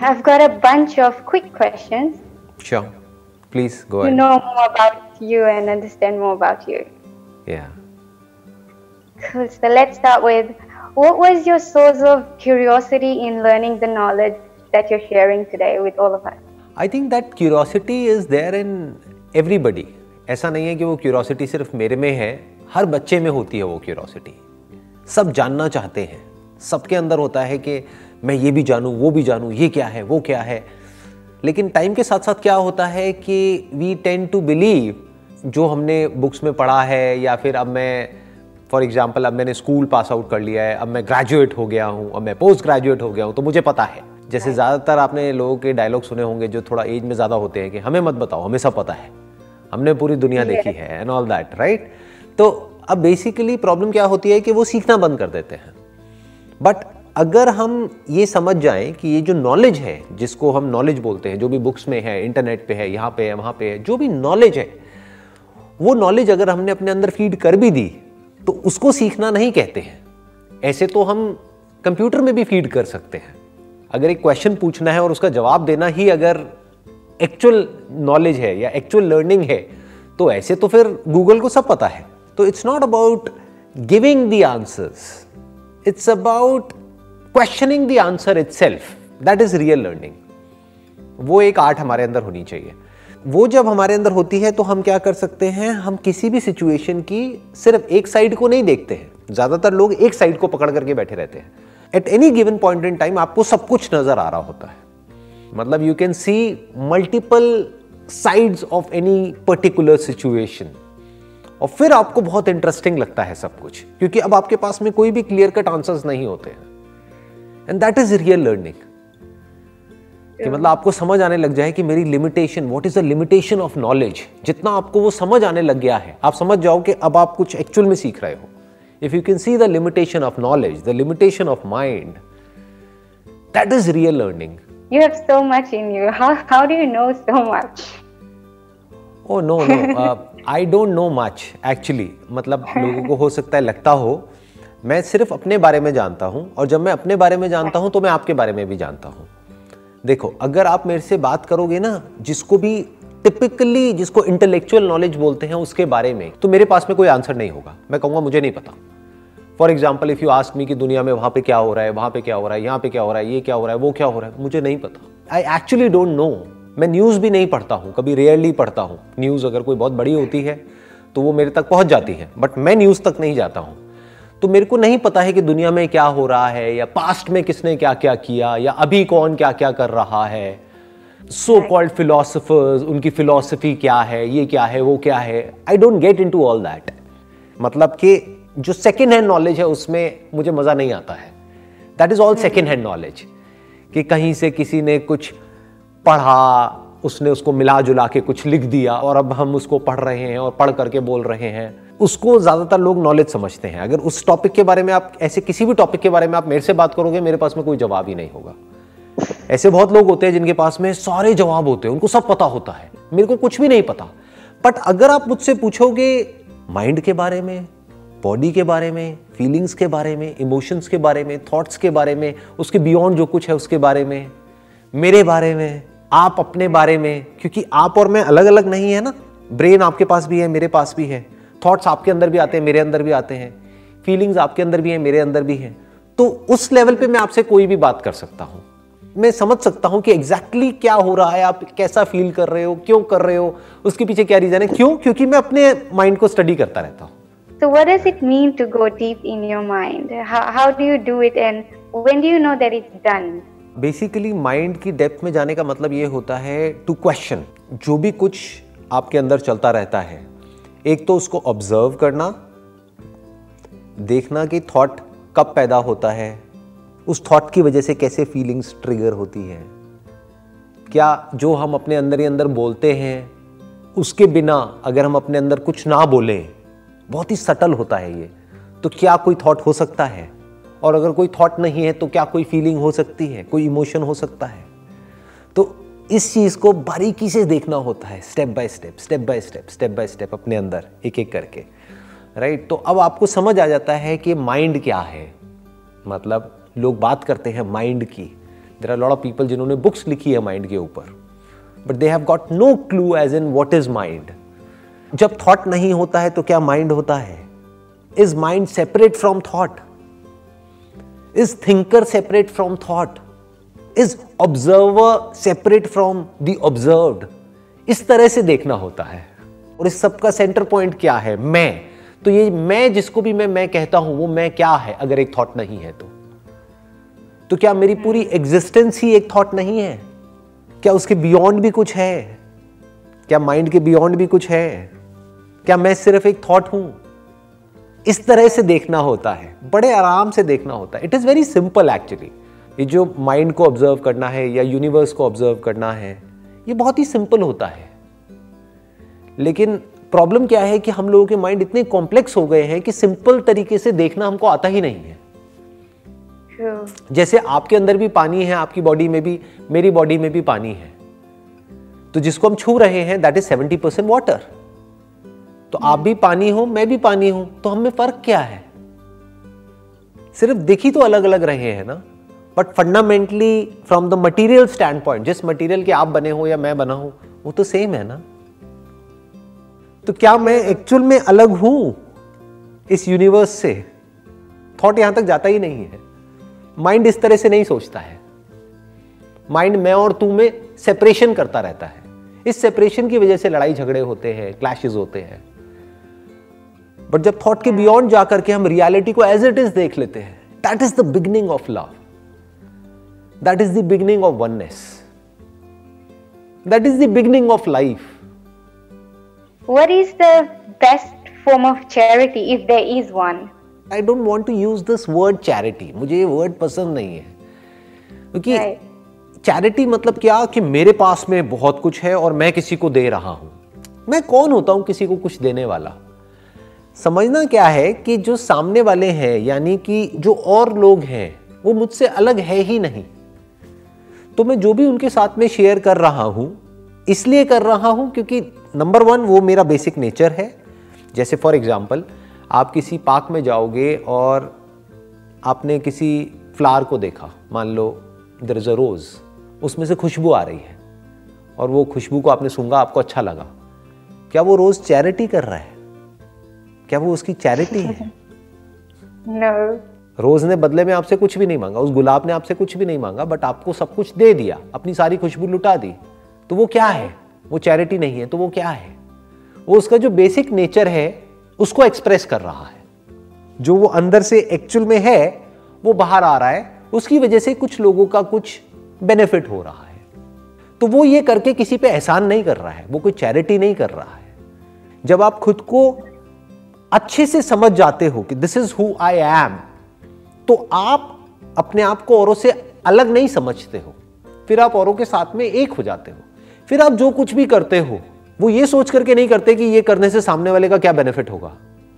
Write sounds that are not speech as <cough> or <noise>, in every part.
I've got a bunch of quick questions. Sure. Please go To ahead. know more about you and understand more about you. Yeah. Cool. So let's start with what was your source of curiosity in learning the knowledge that you're sharing today with all of us? I think that curiosity is there in everybody ऐसा नहीं है कि वो curiosity सिर्फ मेरे में है हर बच्चे में होती है वो क्यूरोसिटी सब जानना चाहते हैं सबके अंदर होता है कि मैं ये भी जानूँ वो भी जानूँ ये क्या है वो क्या है? लेकिन टाइम के साथ साथ क्या होता है कि वी टेन टू बिलीव जो हमने बुक्स में पढ़ा है या फिर अब मैं फॉर एग्ज़ाम्पल अब मैंने स्कूल पास आउट कर लिया है अब मैं ग्रेजुएट हो गया हूँ अब मैं पोस्ट ग्रेजुएट हो गया हूँ तो मुझे पता है। जैसे ज़्यादातर आपने लोगों के डायलॉग सुने होंगे जो थोड़ा एज में ज़्यादा होते हैं कि हमें मत बताओ हमें सब पता है। हमने पूरी दुनिया देखी है एंड ऑल दैट राइट तो अब बेसिकली प्रॉब्लम क्या होती है कि वो सीखना बंद कर देते हैं। बट अगर हम ये समझ जाएँ कि ये जो नॉलेज है, जिसको हम नॉलेज बोलते हैं, जो भी बुक्स में है इंटरनेट पे है, यहाँ पे है, वहाँ पे है, जो भी नॉलेज है, वो नॉलेज अगर हमने अपने अंदर फ़ीड कर भी दी तो उसको सीखना नहीं कहते हैं। ऐसे तो हम कंप्यूटर में भी फ़ीड कर सकते हैं। अगर एक क्वेश्चन पूछना है और उसका जवाब देना ही अगर एक्चुअल नॉलेज है या एक्चुअल लर्निंग है तो ऐसे तो फिर गूगल को सब पता है। तो it's not about giving the answers it's about questioning the answer itself that is real learning वो एक आर्ट हमारे अंदर होनी चाहिए। वो जब हमारे अंदर होती है तो हम क्या कर सकते हैं? हम किसी भी सिचुएशन की सिर्फ़ एक साइड को नहीं देखते हैं। ज़्यादातर लोग एक साइड को पकड़ करके बैठे रहते हैं। At any given point in time आपको सब कुछ नज़र आ रहा होता है। मतलब you can see multiple sides of any particular situation और फिर आपको बहुत इंटरेस्टिंग लगता है सब कुछ। क्योंकि अब आपके पास में कोई भी क्लियर कट आंसर्स नहीं होते हैं। And that is real learning कि मतलब आपको समझ आने लग जाए कि मेरी limitation what is the limitation of knowledge जितना आपको वो समझ आने लग गया है। आप समझ जाओ कि अब आप कुछ एक्चुअल में सीख रहे हो। If you can see the limitation of knowledge the limitation of mind that is real learning You have so much in you. How, how do you know so much? Oh no no I don't know much actually मतलब <laughs> लोगों को हो सकता है लगता हो मैं सिर्फ़ अपने बारे में जानता हूँ, और जब मैं अपने बारे में जानता हूँ तो मैं आपके बारे में भी जानता हूँ। देखो, अगर आप मेरे से बात करोगे ना, जिसको भी टिपिकली जिसको इंटेलेक्चुअल नॉलेज बोलते हैं, उसके बारे में तो मेरे पास में कोई आंसर नहीं होगा। मैं कहूँगा, मुझे नहीं पता। For example if you ask me कि दुनिया में वहाँ पे क्या हो रहा है, वहाँ पे क्या हो रहा है, यहाँ पे क्या हो रहा है, ये क्या हो रहा है, वो क्या हो रहा है, मुझे नहीं पता। आई एक्चुअली डोंट नो मैं न्यूज़ भी नहीं पढ़ता हूँ, कभी रेयरली पढ़ता हूँ। न्यूज़ अगर कोई बहुत बड़ी होती है तो वो मेरे तक पहुँच जाती है। बट मैं न्यूज़ तक नहीं जाता हूँ। तो मेरे को नहीं पता है कि दुनिया में क्या हो रहा है या पास्ट में किसने क्या क्या किया या अभी कौन क्या क्या कर रहा है। सो कॉल्ड फिलोसफर्स उनकी फिलोसफी क्या है ये क्या है वो क्या है? I don't get into all that मतलब कि जो सेकेंड हैंड नॉलेज है उसमें मुझे मज़ा नहीं आता है। That is all second hand knowledge कि कहीं से किसी ने कुछ पढ़ा उसने उसको मिला जुला के कुछ लिख दिया और अब हम उसको पढ़ रहे हैं और पढ़ करके बोल रहे हैं। उसको ज़्यादातर लोग नॉलेज समझते हैं। अगर उस टॉपिक के बारे में आप, ऐसे किसी भी टॉपिक के बारे में आप मेरे से बात करोगे, मेरे पास में कोई जवाब ही नहीं होगा। ऐसे बहुत लोग होते हैं जिनके पास में सारे जवाब होते हैं, उनको सब पता होता है। मेरे को कुछ भी नहीं पता। बट अगर आप मुझसे पूछोगे माइंड के बारे में बॉडी के बारे में फीलिंग्स के बारे में इमोशंस के बारे में थॉट्स के बारे में, उसके बियॉन्ड जो कुछ है उसके बारे में, मेरे बारे में, आप अपने बारे में, क्योंकि आप और मैं अलग अलग नहीं है ना। ब्रेन आपके पास भी है, मेरे पास भी है। थॉट्स आपके अंदर भी आते हैं मेरे अंदर भी आते हैं फीलिंग्स आपके अंदर भी हैं मेरे अंदर भी हैं तो उस लेवल पे मैं आपसे कोई भी बात कर सकता हूँ मैं समझ सकता हूँ कि एग्जैक्टली exactly क्या हो रहा है आप कैसा फील कर रहे हो क्यों कर रहे हो उसके पीछे क्या रीजन है क्यों क्योंकि मैं अपने माइंड को स्टडी करता रहता हूँ So, what does it mean to go deep in your mind? How, how do you do it, and when do you know that it's done? Basically mind की डेप्थ में जाने का मतलब ये होता है टू क्वेश्चन जो भी कुछ आपके अंदर चलता रहता है एक तो उसको ऑब्ज़र्व करना, देखना कि थॉट कब पैदा होता है, उस थॉट की वजह से कैसे फीलिंग्स ट्रिगर होती है। क्या जो हम अपने अंदर ही अंदर बोलते हैं, उसके बिना अगर हम अपने अंदर कुछ ना बोलें, बहुत ही सटल होता है ये। तो क्या कोई थॉट हो सकता है? और अगर कोई थॉट नहीं है तो क्या कोई फीलिंग हो सकती है? कोई इमोशन हो सकता है? इस चीज़ को बारीकी से देखना होता है step by step step by step step by step अपने अंदर एक एक करके राइट तो अब आपको समझ आ जाता है कि माइंड क्या है। मतलब लोग बात करते हैं माइंड की। There are lot of people जिन्होंने बुक्स लिखी है माइंड के ऊपर। But they have got no clue as in what is mind जब थॉट नहीं होता है तो क्या माइंड होता है? Is mind separate from thought is thinker separate from thought is observer separate from the observed इस तरह से देखना होता है। और इस सब का सेंटर पॉइंट क्या है? मैं। तो ये मैं जिसको भी मैं मैं कहता हूँ, वो मैं क्या है, अगर एक थॉट नहीं है तो? तो क्या मेरी पूरी एग्जिस्टेंस ही एक थॉट नहीं है? क्या उसके बियॉन्ड भी कुछ है? क्या माइंड के बियॉन्ड भी कुछ है? क्या मैं सिर्फ़ एक थॉट हूँ? इस तरह से देखना होता है। बड़े आराम से देखना होता है। It is very simple actually ये जो माइंड को ऑब्ज़र्व करना है या यूनिवर्स को ऑब्ज़र्व करना है ये बहुत ही सिंपल होता है। लेकिन प्रॉब्लम क्या है कि हम लोगों के माइंड इतने कॉम्प्लेक्स हो गए हैं कि सिंपल तरीके से देखना हमको आता ही नहीं है। जैसे आपके अंदर भी पानी है आपकी बॉडी में भी मेरी बॉडी में भी पानी है। तो जिसको हम छू रहे हैं that is seventy percent water तो आप भी पानी हो मैं भी पानी हूँ तो हमें फ़र्क क्या है? सिर्फ़ दिख ही तो अलग अलग रहे हैं ना। But fundamentally from the material standpoint जिस मटीरियल के आप बने हो या मैं बना हूँ, वो तो सेम है ना? तो क्या मैं एक्चुअल में अलग हूँ इस यूनिवर्स से? थॉट यहाँ तक जाता ही नहीं है। माइंड इस तरह से नहीं सोचता है। माइंड मैं और तू में सेपरेशन करता रहता है। इस सेपरेशन की वजह से लड़ाई झगड़े होते हैं क्लैशेस होते हैं। बट जब थॉट के बियॉन्ड जाकर के हम रियलिटी को एज इट इज़ देख लेते हैं that is the beginning of love that is the beginning of oneness that is the beginning of life What is the best form of charity if there is one? I don't want to use this word charity मुझे ये word पसंद नहीं है। क्योंकि charity. मतलब क्या? कि मेरे पास में बहुत कुछ है और मैं किसी को दे रहा हूँ। मैं कौन होता हूँ किसी को कुछ देने वाला? समझना क्या है कि जो सामने वाले हैं यानी कि जो और लोग हैं वो मुझसे अलग है ही नहीं। तो मैं जो भी उनके साथ में शेयर कर रहा हूँ, इसलिए कर रहा हूँ क्योंकि नंबर वन वो मेरा बेसिक नेचर है। जैसे फॉर एग्ज़ाम्पल आप किसी पार्क में जाओगे और आपने किसी फ्लावर को देखा, मान लो दर इज़ अ रोज़ उसमें से खुशबू आ रही है और वो खुशबू को आपने सूँगा आपको अच्छा लगा। क्या वो रोज़ चैरिटी कर रहा है? क्या वो उसकी चैरिटी है? <laughs> No. रोज ने बदले में आपसे कुछ भी नहीं मांगा, उस गुलाब ने आपसे कुछ भी नहीं मांगा बट आपको सब कुछ दे दिया, अपनी सारी खुशबू लुटा दी तो वो क्या है? वो चैरिटी नहीं है तो वो क्या है? वो उसका जो बेसिक नेचर है, उसको एक्सप्रेस कर रहा है। जो वो अंदर से एक्चुअल में है, वो बाहर आ रहा है, उसकी वजह से कुछ लोगों का कुछ बेनिफिट हो रहा है। तो वो ये करके किसी पे एहसान नहीं कर रहा है, वो कोई चैरिटी नहीं कर रहा है। जब आप खुद को अच्छे से समझ जाते हो कि this is who I am तो आप अपने आप को औरों से अलग नहीं समझते हो। फिर आप औरों के साथ में एक हो जाते हो। फिर आप जो कुछ भी करते हो वो ये सोच करके नहीं करते कि ये करने से सामने वाले का क्या बेनिफिट होगा।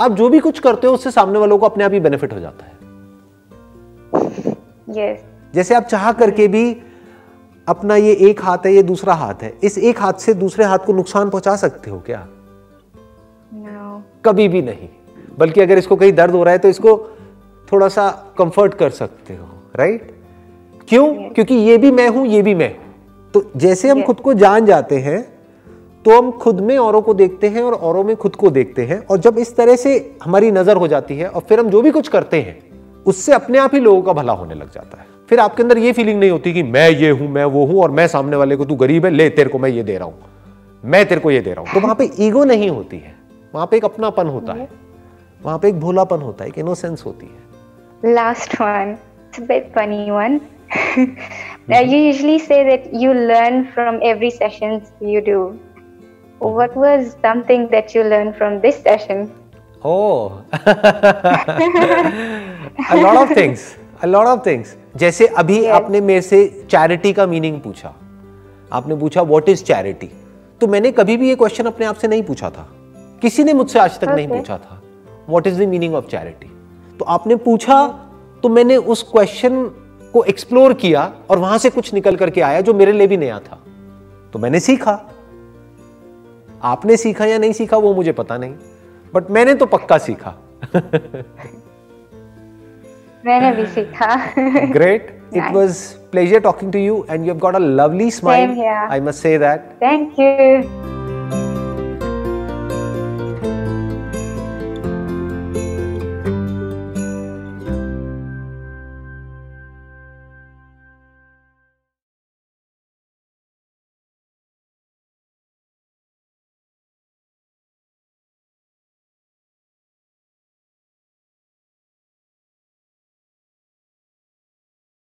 आप जो भी कुछ करते हो उससे सामने वालों को अपने आप ही बेनिफिट हो जाता है। Yes. जैसे आप चाह करके भी अपना ये एक हाथ है ये दूसरा हाथ है इस एक हाथ से दूसरे हाथ को नुकसान पहुँचा सकते हो क्या? No. कभी भी नहीं। बल्कि अगर इसको कहीं दर्द हो रहा है तो इसको थोड़ा सा कंफर्ट कर सकते हो राइट क्यों? Yes. क्योंकि ये भी मैं हूँ ये भी मैं। हूँ तो जैसे हम yes. खुद को जान जाते हैं तो हम खुद में औरों को देखते हैं और औरों में खुद को देखते हैं और जब इस तरह से हमारी नज़र हो जाती है और फिर हम जो भी कुछ करते हैं उससे अपने आप ही लोगों का भला होने लग जाता है। फिर आपके अंदर ये फीलिंग नहीं होती कि मैं ये हूँ मैं वो हूँ और मैं सामने वाले को तू गरीब है ले तेरे को मैं ये दे रहा हूँ। मैं तेरे को ये दे रहा हूँ। तो वहाँ पे ईगो नहीं होती है। वहाँ पे एक अपनापन होता है। वहाँ पे एक भोलापन होता है एक इनोसेंस होती है। Last one bit funny one now you usually say that you learn from every sessions you do What was something that you learned from this session? Oh, a lot of things. A lot of things. जैसे अभी yes. आपने मेरे से charity का meaning पूछा आपने पूछा what is charity तो मैंने कभी भी ये क्वेश्चन अपने आप से नहीं पूछा था किसी ने मुझसे आज तक okay. नहीं पूछा था what is the meaning of charity तो आपने पूछा तो मैंने उस क्वेश्चन को एक्सप्लोर किया और वहाँ से कुछ निकल करके आया जो मेरे लिए भी नया था तो मैंने सीखा आपने सीखा या नहीं सीखा वो मुझे पता नहीं बट मैंने तो पक्का सीखा मैंने भी सीखा great It was pleasure talking to you, and you've got a lovely smile. Same here. I must say that. Thank you.